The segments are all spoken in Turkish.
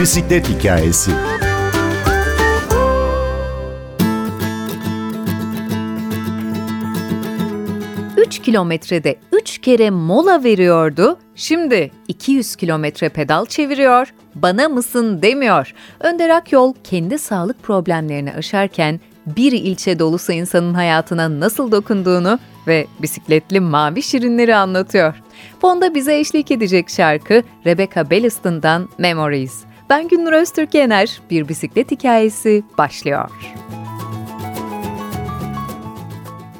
bisiklet hikayesi. Kilometrede üç kere mola veriyordu. Şimdi 200 kilometre pedal çeviriyor, bana mısın demiyor. Önder Akyol kendi sağlık problemlerini aşarken bir ilçe dolusu insanın hayatına nasıl dokunduğunu ve bisikletli mavi şirinleri anlatıyor. Fonda bize eşlik edecek şarkı Rebecca Belliston'dan Memories. Ben Günnur Öztürk Yener, bir bisiklet hikayesi başlıyor.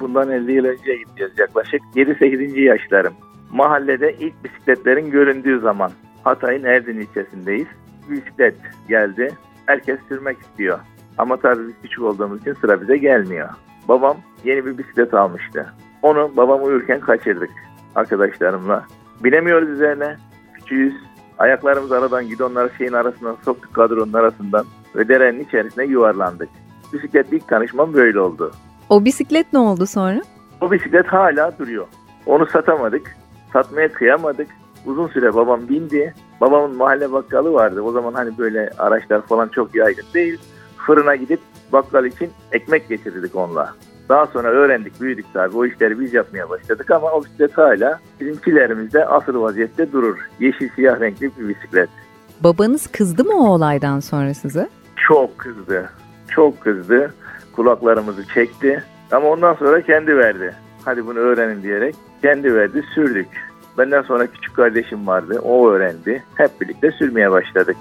Bundan 50 yıl önce gidiyoruz yaklaşık 7-8. yaşlarım. Mahallede ilk bisikletlerin göründüğü zaman Hatay'ın Erdin ilçesindeyiz. Bisiklet geldi. Herkes sürmek istiyor. Ama tabii biz küçük olduğumuz için sıra bize gelmiyor. Babam yeni bir bisiklet almıştı. Onu babam uyurken kaçırdık arkadaşlarımla. Binemiyoruz üzerine. Küçüğüz. Ayaklarımız aradan gidonları şeyin arasından soktuk kadronun arasından ve derenin içerisine yuvarlandık. Bisiklet ilk tanışmam böyle oldu. O bisiklet ne oldu sonra? O bisiklet hala duruyor. Onu satamadık. Satmaya kıyamadık. Uzun süre babam bindi. Babamın mahalle bakkalı vardı. O zaman hani böyle araçlar falan çok yaygın değil. Fırına gidip bakkal için ekmek getirdik onunla. Daha sonra öğrendik, büyüdük tabii. O işleri biz yapmaya başladık ama o bisiklet hala bizimkilerimizde asıl vaziyette durur. Yeşil siyah renkli bir bisiklet. Babanız kızdı mı o olaydan sonra size? Çok kızdı. Çok kızdı. Kulaklarımızı çekti. Ama ondan sonra kendi verdi. Hadi bunu öğrenin diyerek kendi verdi, sürdük. Benden sonra küçük kardeşim vardı. O öğrendi. Hep birlikte sürmeye başladık.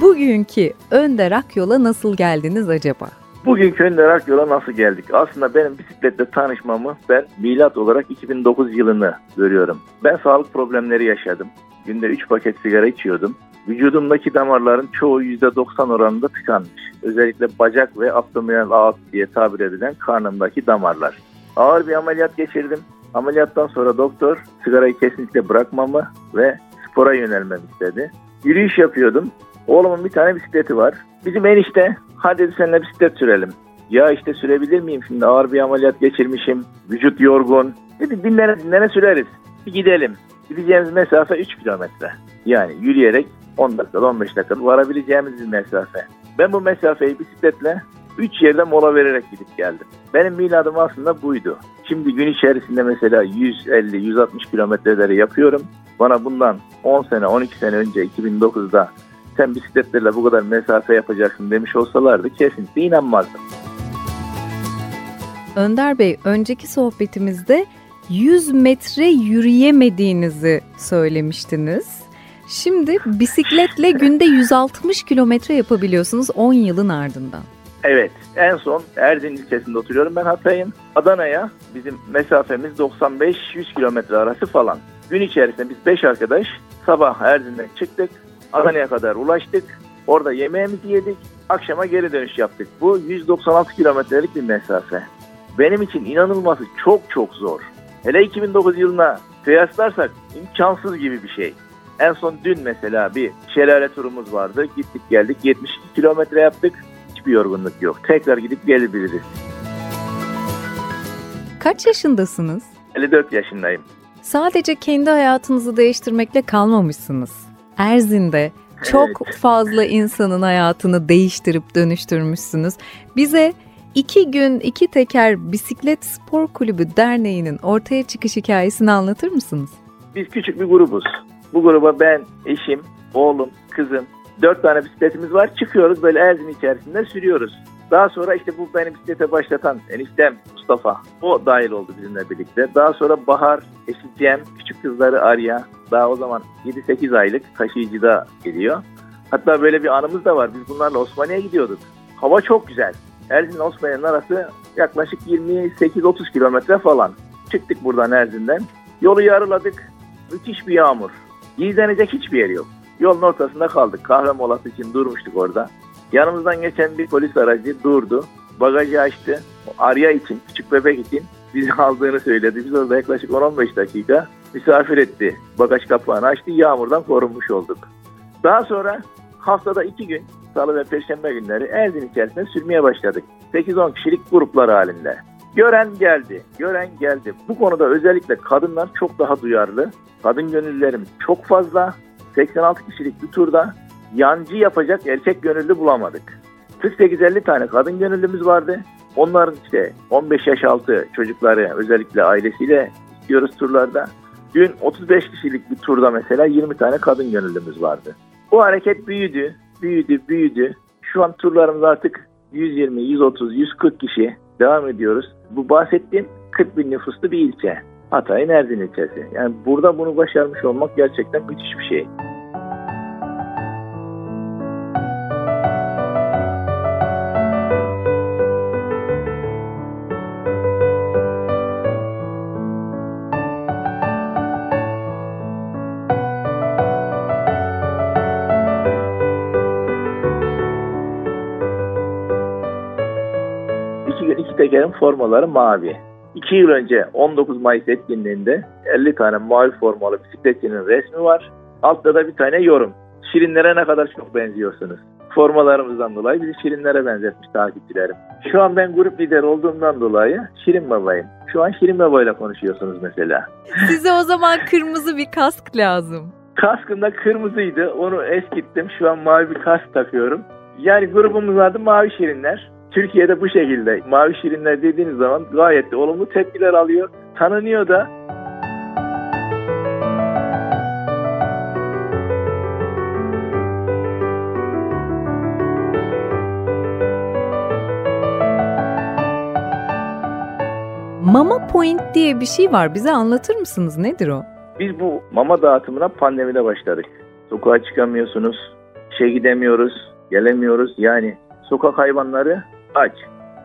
Bugünkü Önder Akyol'a nasıl geldiniz acaba? Bugünkü Önder Akyol'a nasıl geldik? Aslında benim bisikletle tanışmamı ben milat olarak 2009 yılını görüyorum. Ben sağlık problemleri yaşadım. Günde 3 paket sigara içiyordum. Vücudumdaki damarların çoğu %90 oranında tıkanmış. Özellikle bacak ve abdominal ağıt diye tabir edilen karnımdaki damarlar. Ağır bir ameliyat geçirdim. Ameliyattan sonra doktor sigarayı kesinlikle bırakmamı ve spora yönelmemi istedi. Yürüyüş yapıyordum. Oğlumun bir tane bisikleti var. Bizim enişte hadi seninle bisiklet sürelim. Ya işte sürebilir miyim şimdi ağır bir ameliyat geçirmişim. Vücut yorgun. Dedi dinlene dinlene süreriz. Bir gidelim. Gideceğimiz mesafe 3 kilometre. Yani yürüyerek 10 dakikada 15 dakikada varabileceğimiz bir mesafe. Ben bu mesafeyi bisikletle 3 yerde mola vererek gidip geldim. Benim miladım aslında buydu. Şimdi gün içerisinde mesela 150-160 kilometreleri yapıyorum. Bana bundan 10 sene 12 sene önce 2009'da sen bisikletlerle bu kadar mesafe yapacaksın demiş olsalardı kesinlikle inanmazdım. Önder Bey, önceki sohbetimizde 100 metre yürüyemediğinizi söylemiştiniz. Şimdi bisikletle günde 160 kilometre yapabiliyorsunuz 10 yılın ardından. Evet, en son Erdin ilçesinde oturuyorum ben Hatay'ın. Adana'ya bizim mesafemiz 95-100 kilometre arası falan. Gün içerisinde biz 5 arkadaş sabah Erdin'den çıktık. Adana'ya kadar ulaştık. Orada yemeğimizi yedik. Akşama geri dönüş yaptık. Bu 196 kilometrelik bir mesafe. Benim için inanılması çok çok zor. Hele 2009 yılına kıyaslarsak imkansız gibi bir şey. En son dün mesela bir şelale turumuz vardı. Gittik geldik 72 kilometre yaptık. Hiçbir yorgunluk yok. Tekrar gidip gelebiliriz. Kaç yaşındasınız? 54 yaşındayım. Sadece kendi hayatınızı değiştirmekle kalmamışsınız. Erzin'de çok fazla insanın hayatını değiştirip dönüştürmüşsünüz. Bize İki Gün iki Teker Bisiklet Spor Kulübü Derneği'nin ortaya çıkış hikayesini anlatır mısınız? Biz küçük bir grubuz. Bu gruba ben, eşim, oğlum, kızım, dört tane bisikletimiz var. Çıkıyoruz böyle Erzin içerisinde sürüyoruz. Daha sonra işte bu beni bisiklete başlatan eniştem Mustafa. O dahil oldu bizimle birlikte. Daha sonra Bahar, eşi Cem, küçük kızları Arya. Daha o zaman 7-8 aylık taşıyıcıda geliyor. Hatta böyle bir anımız da var. Biz bunlarla Osmaniye'ye gidiyorduk. Hava çok güzel. Erzin Osmaniye'nin arası yaklaşık 28-30 kilometre falan. Çıktık buradan Erzin'den. Yolu yarıladık. Müthiş bir yağmur. Gizlenecek hiçbir yer yok. Yolun ortasında kaldık. Kahve molası için durmuştuk orada. Yanımızdan geçen bir polis aracı durdu. Bagajı açtı. Arya için, küçük bebek için bizi aldığını söyledi. Biz orada yaklaşık 10-15 dakika misafir etti. Bagaj kapağını açtı. Yağmurdan korunmuş olduk. Daha sonra haftada iki gün salı ve perşembe günleri Erdin içerisinde sürmeye başladık. 8-10 kişilik gruplar halinde. Gören geldi, gören geldi. Bu konuda özellikle kadınlar çok daha duyarlı. Kadın gönüllerimiz çok fazla. 86 kişilik bir turda yancı yapacak erkek gönüllü bulamadık. 48-50 tane kadın gönüllümüz vardı. Onların işte 15 yaş altı çocukları özellikle ailesiyle istiyoruz turlarda. Dün 35 kişilik bir turda mesela 20 tane kadın gönüllümüz vardı. Bu hareket büyüdü, büyüdü, büyüdü. Şu an turlarımız artık 120, 130, 140 kişi devam ediyoruz. Bu bahsettiğim 40 bin nüfuslu bir ilçe. Hatay'ın Erzin ilçesi. Yani burada bunu başarmış olmak gerçekten müthiş bir şey. Tekerin formaları mavi. İki yıl önce 19 Mayıs etkinliğinde 50 tane mavi formalı bisikletçinin resmi var. Altta da bir tane yorum. Şirinlere ne kadar çok benziyorsunuz. Formalarımızdan dolayı bizi Şirinlere benzetmiş takipçilerim. Şu an ben grup lider olduğumdan dolayı Şirin Baba'yım. Şu an Şirin Baba ile konuşuyorsunuz mesela. Size o zaman kırmızı bir kask lazım. Kaskım da kırmızıydı. Onu eskittim. Şu an mavi bir kask takıyorum. Yani grubumuzun adı Mavi Şirinler. Türkiye'de bu şekilde Mavi Şirinler dediğiniz zaman gayet de olumlu tepkiler alıyor. Tanınıyor da. Mama Point diye bir şey var. Bize anlatır mısınız? Nedir o? Biz bu mama dağıtımına pandemide başladık. Sokağa çıkamıyorsunuz, işe gidemiyoruz, gelemiyoruz. Yani sokak hayvanları aç.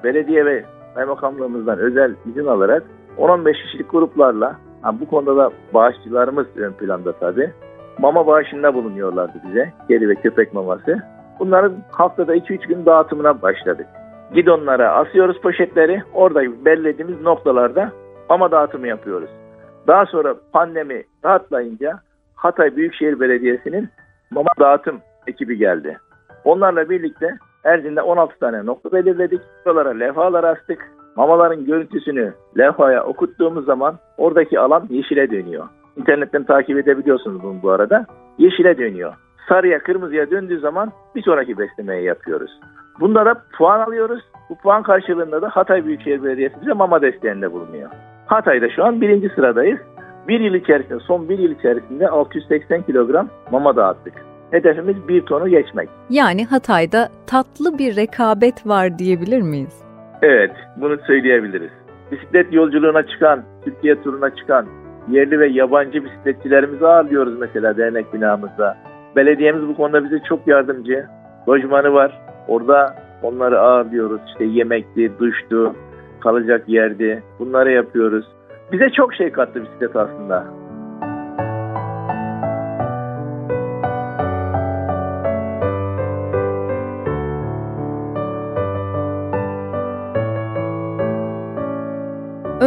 Belediye ve kaymakamlığımızdan özel izin alarak 10-15 kişilik gruplarla, ha bu konuda da bağışçılarımız ön planda tabii, mama bağışında bulunuyorlardı bize. Kedi ve köpek maması. Bunların haftada 2-3 gün dağıtımına başladık. Gidonlara asıyoruz poşetleri. Orada belirlediğimiz noktalarda mama dağıtımı yapıyoruz. Daha sonra pandemi rahatlayınca Hatay Büyükşehir Belediyesi'nin mama dağıtım ekibi geldi. Onlarla birlikte Erzin'de 16 tane nokta belirledik. Buralara levhalar astık. Mamaların görüntüsünü levhaya okuttuğumuz zaman oradaki alan yeşile dönüyor. İnternetten takip edebiliyorsunuz bunu bu arada. Yeşile dönüyor. Sarıya, kırmızıya döndüğü zaman bir sonraki beslemeyi yapıyoruz. Bunda da puan alıyoruz. Bu puan karşılığında da Hatay Büyükşehir Belediyesi bize mama desteğinde bulunuyor. Hatay'da şu an birinci sıradayız. Bir yıl içerisinde, son bir yıl içerisinde 680 kilogram mama dağıttık. Hedefimiz bir tonu geçmek. Yani Hatay'da tatlı bir rekabet var diyebilir miyiz? Evet, bunu söyleyebiliriz. Bisiklet yolculuğuna çıkan, Türkiye turuna çıkan yerli ve yabancı bisikletçilerimizi ağırlıyoruz mesela dernek binamızda. Belediyemiz bu konuda bize çok yardımcı. Lojmanı var. Orada onları ağırlıyoruz. İşte yemekti, duştu, kalacak yerdi. Bunları yapıyoruz. Bize çok şey kattı bisiklet aslında.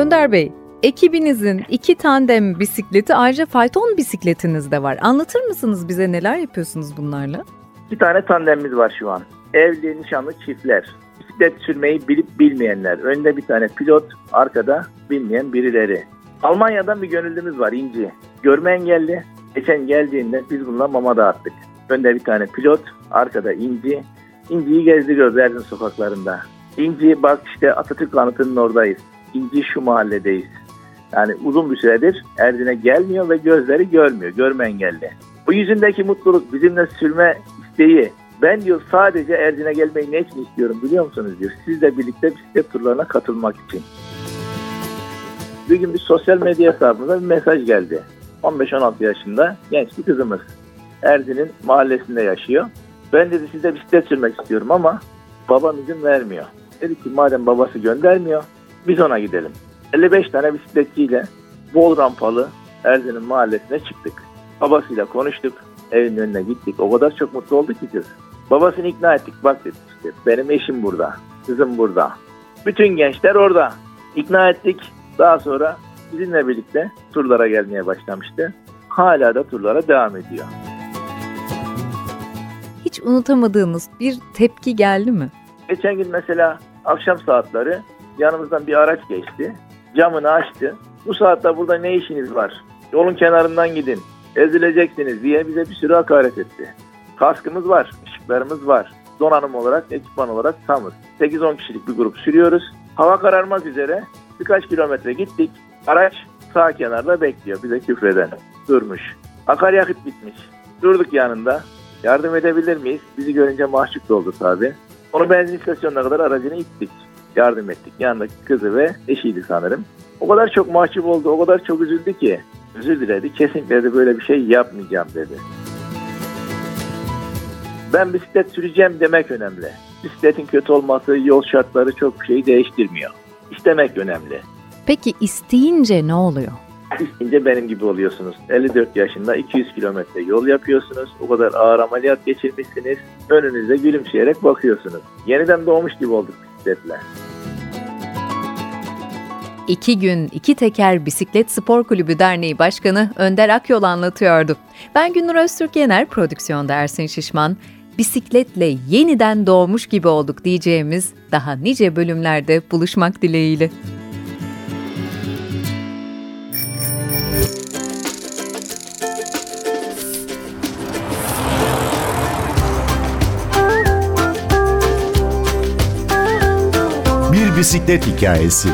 Önder Bey, ekibinizin iki tandem bisikleti ayrıca fayton bisikletiniz de var. Anlatır mısınız bize neler yapıyorsunuz bunlarla? İki tane tandemimiz var şu an. Evli nişanlı çiftler. Bisiklet sürmeyi bilip bilmeyenler. Önde bir tane pilot, arkada bilmeyen birileri. Almanya'dan bir gönüllümüz var İnci. Görme engelli. Geçen geldiğinde biz bununla mama dağıttık. Önde bir tane pilot, arkada İnci. İnci'yi gezdiriyoruz Erzin sokaklarında. İnci bak işte Atatürk anıtının oradayız. İnci şu mahalledeyiz. Yani uzun bir süredir Erzin'e gelmiyor ve gözleri görmüyor. Görme engelli. Bu yüzündeki mutluluk bizimle sürme isteği. Ben diyor sadece Erzin'e gelmeyi ne için istiyorum biliyor musunuz diyor. Sizle birlikte bisiklet turlarına katılmak için. Bir gün bir sosyal medya hesabımıza bir mesaj geldi. 15-16 yaşında genç bir kızımız. Erzin'in mahallesinde yaşıyor. Ben dedi sizde bisiklet sürmek istiyorum ama babam izin vermiyor. Dedi ki madem babası göndermiyor biz ona gidelim. 55 tane bisikletçiyle bol rampalı Erzin'in mahallesine çıktık. Babasıyla konuştuk. Evin önüne gittik. O kadar çok mutlu oldu ki kız. Babasını ikna ettik. Bak dedi işte benim eşim burada. Kızım burada. Bütün gençler orada. İkna ettik. Daha sonra bizimle birlikte turlara gelmeye başlamıştı. Hala da turlara devam ediyor. Hiç unutamadığınız bir tepki geldi mi? Geçen gün mesela akşam saatleri yanımızdan bir araç geçti. Camını açtı. Bu saatte burada ne işiniz var? Yolun kenarından gidin. ezileceksiniz diye bize bir sürü hakaret etti. Kaskımız var, ışıklarımız var. Donanım olarak, ekipman olarak tamız. 8-10 kişilik bir grup sürüyoruz. Hava kararmak üzere birkaç kilometre gittik. Araç sağ kenarda bekliyor bize küfreden. Durmuş. Akaryakıt bitmiş. Durduk yanında. Yardım edebilir miyiz? Bizi görünce mahcup doldu tabi. Onu benzin istasyonuna kadar aracını ittik. Yardım ettik. Yanındaki kızı ve eşiydi sanırım. O kadar çok mahcup oldu, o kadar çok üzüldü ki. Özür diledi. Kesinlikle de böyle bir şey yapmayacağım dedi. Ben bisiklet süreceğim demek önemli. Bisikletin kötü olması, yol şartları çok şeyi değiştirmiyor. İstemek önemli. Peki isteyince ne oluyor? İsteyince benim gibi oluyorsunuz. 54 yaşında 200 kilometre yol yapıyorsunuz. O kadar ağır ameliyat geçirmişsiniz. Önünüze gülümseyerek bakıyorsunuz. Yeniden doğmuş gibi olduk bisikletle. İki gün iki teker Bisiklet Spor Kulübü Derneği Başkanı Önder Akyol anlatıyordu. Ben Gündür Öztürk Yener, prodüksiyonda Ersin Şişman. Bisikletle yeniden doğmuş gibi olduk diyeceğimiz daha nice bölümlerde buluşmak dileğiyle. Bisiklet hikayesi.